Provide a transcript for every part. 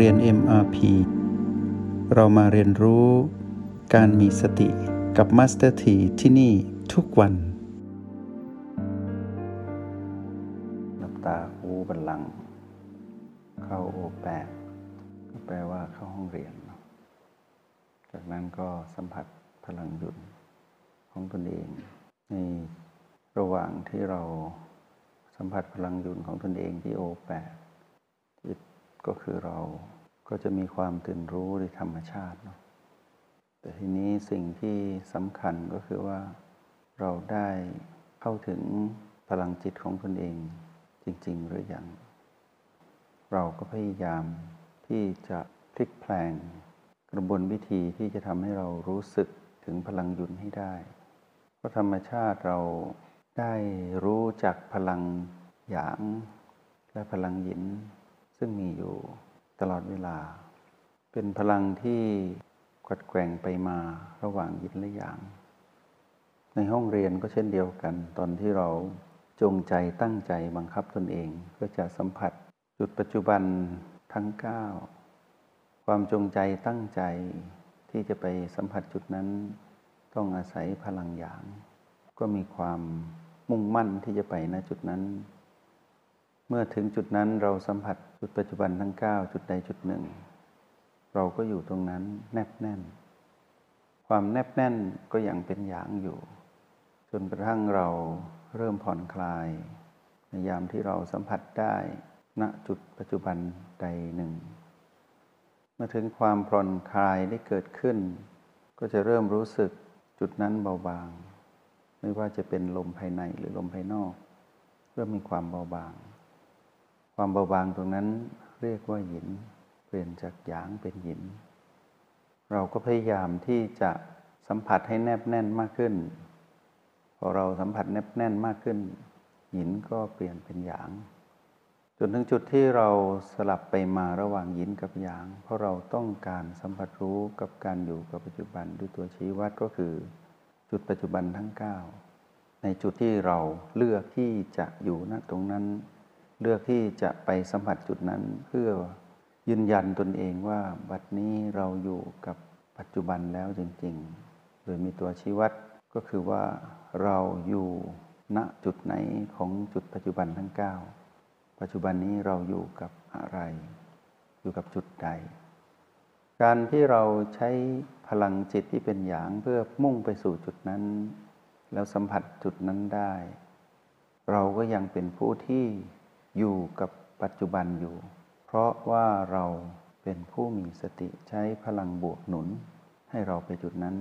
เรียน MRP เรามาเรียนรู้การมีสติกับ Master T ที่ที่นี่ทุกวันหลับตาหูบันลัง เข้าโอแปดก็แปลว่าเข้าห้องเรียน จากนั้นก็สัมผัสพลังหยุดของตนเอง ในระหว่างที่เราสัมผัสพลังหยุดของตนเองที่โอแปดจิต ก็คือเราก็จะมีความตื่นรู้ในธรรมชาติเนาะแต่ทีนี้สิ่งที่สำคัญก็คือว่า เราได้เข้าถึงพลังจิตของตนเองจริง ๆ หรืออยัง เราก็พยายามที่จะพลิกแปลงกระบวนวิธีที่จะทำให้เรารู้สึกถึงพลังยุนให้ได้ เพราะธรรมชาติเราได้รู้จักพลังหยางและพลังหยิน ซึ่งมีอยู่ตลอดเวลา เป็นพลังที่กัดแกว่งไปมาระหว่างยินและหยาง ในห้องเรียนก็เช่นเดียวกัน ตอนที่เราจงใจตั้งใจบังคับตนเองเพื่อจะสัมผัสจุดปัจจุบันทั้ง 9 ความจงใจตั้งใจที่จะไปสัมผัสจุดนั้น ต้องอาศัยพลังหยาง ก็มีความมุ่งมั่นที่จะไปณจุดนั้น เมื่อถึงจุดนั้นเราสัมผัสจุดปัจจุบันทั้ง 9 จุดใดจุดหนึ่ง เราก็อยู่ตรงนั้นแนบแน่น ความแนบแน่นก็ยังเป็นอย่างอยู่ จนกระทั่งเราเริ่มผ่อนคลาย ในยามที่เราสัมผัสได้ณจุดปัจจุบันใดหนึ่ง เมื่อถึงความผ่อนคลายได้เกิดขึ้น ก็จะเริ่มรู้สึกจุดนั้นเบาบาง ไม่ว่าจะเป็นลมภายในหรือลมภายนอก เริ่มมีความเบาบาง ความเบาบางตรงนั้นเรียกว่าหิน เปลี่ยนจากหยางเป็นหิน เราก็พยายามที่จะสัมผัสให้แนบแน่นมากขึ้น พอเราสัมผัสแนบแน่นมากขึ้น หินก็เปลี่ยนเป็นหยางจนถึงจุดที่เราสลับไปมาระหว่างหยินกับหยาง เพราะเราต้องการสัมผัสรู้กับการอยู่กับปัจจุบันด้วยตัวชี้วัดก็คือ จุดปัจจุบันทั้ง 9 ในจุดที่เราเลือกที่จะอยู่ณตรงนั้น เลือกที่จะไปสัมผัสจุดนั้นเพื่อยืนยันตนเองว่าบัดนี้เราอยู่กับปัจจุบันแล้วจริงๆ โดยมีตัวชี้วัดก็คือว่าเราอยู่ณจุดไหนของจุดปัจจุบันทั้ง 9 ปัจจุบันนี้เราอยู่กับอะไร อยู่กับจุดใด การที่เราใช้พลังจิตที่เป็นหยางเพื่อมุ่งไปสู่จุดนั้น แล้วสัมผัสจุดนั้นได้ เราก็ยังเป็นผู้ที่ อยู่กับปัจจุบันอยู่ เพราะว่าเราเป็นผู้มีสติใช้พลังบวกหนุน ให้เราไปจุดนั้น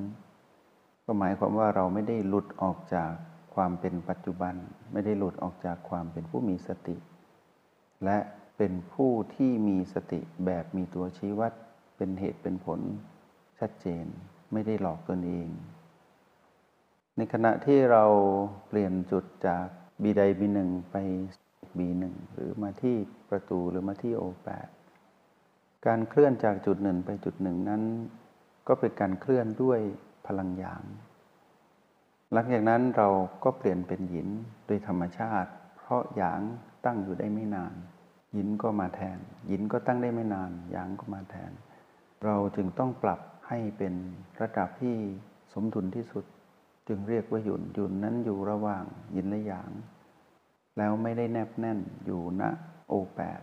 ก็หมายความว่าเราไม่ได้หลุดออกจากความเป็นปัจจุบัน ไม่ได้หลุดออกจากความเป็นผู้มีสติ และเป็นผู้ที่มีสติแบบมีตัวชี้วัด เป็นเหตุเป็นผล ชัดเจนไม่ได้หลอกตนเอง ในขณะที่เราเปลี่ยนจุดจากบีใดบีหนึ่งไป B1 หรือมาที่ประตูหรือมาที่ O8 การเคลื่อนจากจุดหนึ่งไปจุดหนึ่งนั้น ก็เป็นการเคลื่อนด้วยพลังหยาง หลังจากนั้นเราก็เปลี่ยนเป็นหยินโดยธรรมชาติ เพราะหยางตั้งอยู่ได้ไม่นาน หยินก็มาแทน หยินก็ตั้งได้ไม่นานหยางก็มาแทน เราจึงต้องปรับให้เป็นระดับที่สมดุลที่สุด จึงเรียกว่าหยุนหยุนนั้นอยู่ระหว่างหยินและหยาง แล้วไม่ได้แนบแน่นอยู่ณโอแปด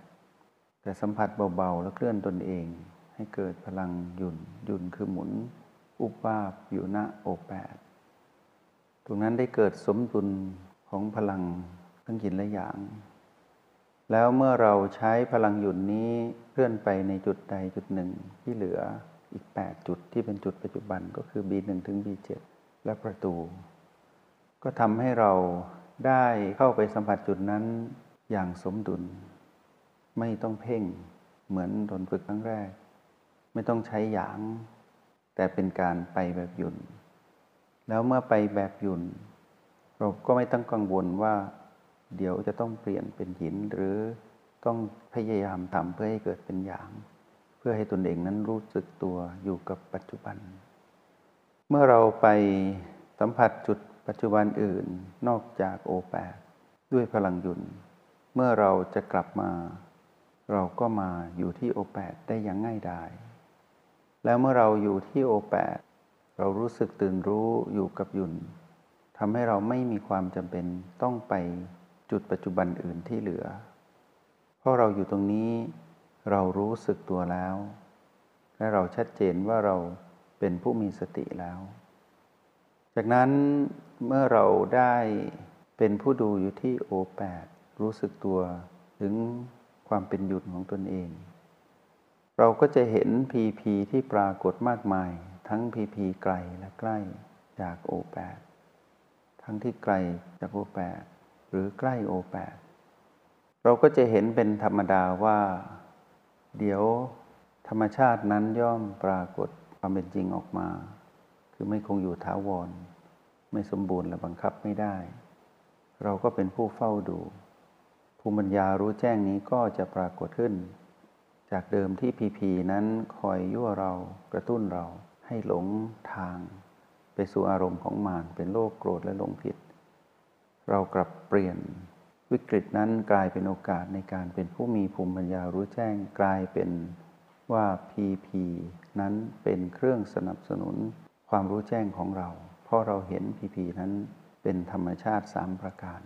แต่สัมผัสเบาๆ แล้วเคลื่อนตนเอง ให้เกิดพลังหยุ่นหยุ่นคือหมุน อุบวาบอยู่ณโอแปดตรงนั้นได้เกิดสมดุลของพลังทั้งหินและหยาง แล้วเมื่อเราใช้พลังหยุ่นนี้เคลื่อนไปในจุดใดจุดหนึ่งที่เหลืออีก 8 จุดที่เป็นจุดปัจจุบันก็คือ B1 ถึง B7 และประตู ก็ทำให้เรา ได้เข้าไปสัมผัสจุดนั้นอย่างสมดุล ไม่ต้องเพ่งเหมือนตนฝึกครั้งแรก ไม่ต้องใช้หยาง แต่เป็นการไปแบบหยุ่น แล้วเมื่อไปแบบหยุ่น เราก็ไม่ต้องกังวลว่า เดี๋ยวจะต้องเปลี่ยนเป็นหินหรือต้องพยายามทำเพื่อให้เกิดเป็นหยาง เพื่อให้ตนเองนั้นรู้สึกตัวอยู่กับปัจจุบัน เมื่อเราไปสัมผัสจุด ปัจจุบันอื่นนอกจากโอแปดด้วยพลังยุนเมื่อเราจะกลับมา เราก็มาอยู่ที่โอแปดได้อย่างง่ายดาย แล้วเมื่อเราอยู่ที่โอแปดเรารู้สึกตื่นรู้อยู่กับยุ่นทำให้เราไม่มีความจำเป็นต้องไปจุดปัจจุบันอื่นที่เหลือ เพราะเราอยู่ตรงนี้เรารู้สึกตัวแล้ว และเราชัดเจนว่าเราเป็นผู้มีสติแล้ว จากนั้นเมื่อเราได้เป็นผู้ดูอยู่ที่โอแปดรู้สึกตัวถึงความเป็นหยุดของตนเอง เราก็จะเห็นพีพีที่ปรากฏมากมาย ทั้งพีพีไกลและใกล้จากโอแปดทั้งที่ไกลจากโอแปดหรือใกล้โอแปดเราก็จะเห็นเป็นธรรมดาว่า เดี๋ยวธรรมชาตินั้นย่อมปรากฏความเป็นจริงออกมา คือไม่คงอยู่ท้าวร ไม่สมบูรณ์และบังคับไม่ได้ เราก็เป็นผู้เฝ้าดู ภูมิปัญญารู้แจ้งนี้ก็จะปรากฏขึ้น จากเดิมที่พีพีนั้นคอยยั่วเรากระตุ้นเราให้หลงทาง ไปสู่อารมณ์ของมารเป็นโลภโกรธและหลงผิด เรากลับเปลี่ยนวิกฤตนั้นกลายเป็นโอกาสในการเป็นผู้มีภูมิปัญญารู้แจ้งกลายเป็นว่า PP นั้นเป็นเครื่องสนับสนุน ความรู้แจ้งของเรา เพราะเราเห็น PP นั้นเป็นธรรมชาติสามประการ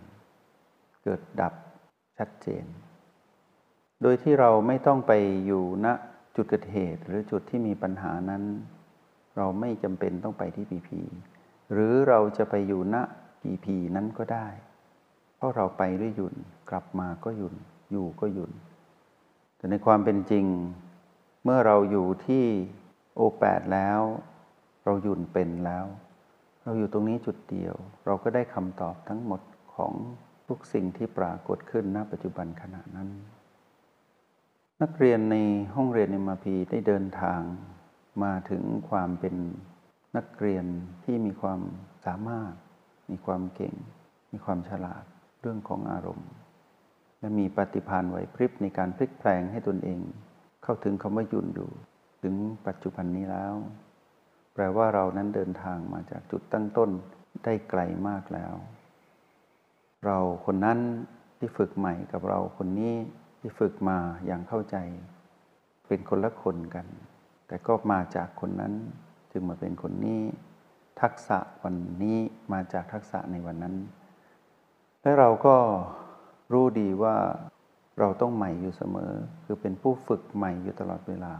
เกิดดับชัดเจน โดยที่เราไม่ต้องไปอยู่ณจุดเกิดเหตุ หรือจุดที่มีปัญหานั้น เราไม่จำเป็นต้องไปที่ PP หรือเราจะไปอยู่ณ PP นั้นก็ได้ เพราะเราไปด้วยหยุนกลับมาก็หยุนอยู่ก็หยุนแต่ในความเป็นจริง เมื่อเราอยู่ที่โอแปดแล้ว เราหยุ่นเป็นแล้ว เราอยู่ตรงนี้จุดเดียว เราก็ได้คำตอบทั้งหมดของทุกสิ่งที่ปรากฏขึ้นณปัจจุบันขณะนั้น นักเรียนในห้องเรียนในมาพีได้เดินทางมาถึงความเป็นนักเรียนที่มีความสามารถ มีความเก่ง มีความฉลาดเรื่องของอารมณ์ และมีปฏิภาณไหวพริบในการพลิกแปลงให้ตนเอง เข้าถึงคำว่าหยุดอยู่ ถึงปัจจุบันนี้แล้ว แปลว่าเรานั้นเดินทางมาจากจุดตั้งต้นได้ไกลมากแล้ว เราคนนั้นที่ฝึกใหม่กับเราคนนี้ที่ฝึกมาอย่างเข้าใจ เป็นคนละคนกัน แต่ก็มาจากคนนั้นจึงมาเป็นคนนี้ ทักษะวันนี้มาจากทักษะในวันนั้น และเราก็รู้ดีว่าเราต้องใหม่อยู่เสมอ คือเป็นผู้ฝึกใหม่อยู่ตลอดเวลา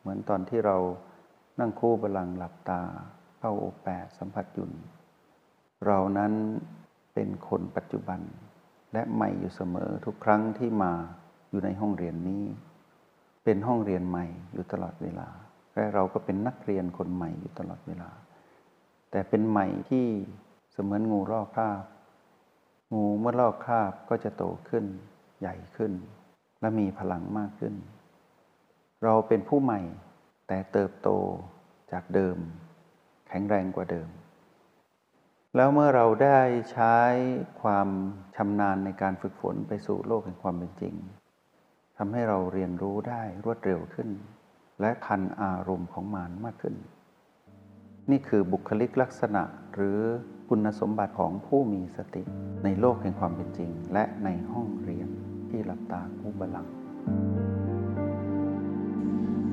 เหมือนตอนที่เรา นั่งคู่บาลังหลับตาเข้าโอแปดสัมผัสยุนเรานั้นเป็นคนปัจจุบัน และใหม่อยู่เสมอทุกครั้งที่มาอยู่ในห้องเรียนนี้ เป็นห้องเรียนใหม่อยู่ตลอดเวลา และเราก็เป็นนักเรียนคนใหม่อยู่ตลอดเวลา แต่เป็นใหม่ที่เสมือนงูลอกคราบ งูเมื่อลอกคราบก็จะโตขึ้น ใหญ่ขึ้น และมีพลังมากขึ้น เราเป็นผู้ใหม่ แต่เติบโตจากเดิม แข็งแรงกว่าเดิม แล้วเมื่อเราได้ใช้ความชำนาญในการฝึกฝนไปสู่โลกแห่งความเป็นจริงทำให้เราเรียนรู้ได้รวดเร็วขึ้น และทันอารมณ์ของมารมากขึ้น นี่คือบุคลิกลักษณะหรือคุณสมบัติของผู้มีสติในโลกแห่งความเป็นจริง และในห้องเรียนที่หลับตาคูบลัง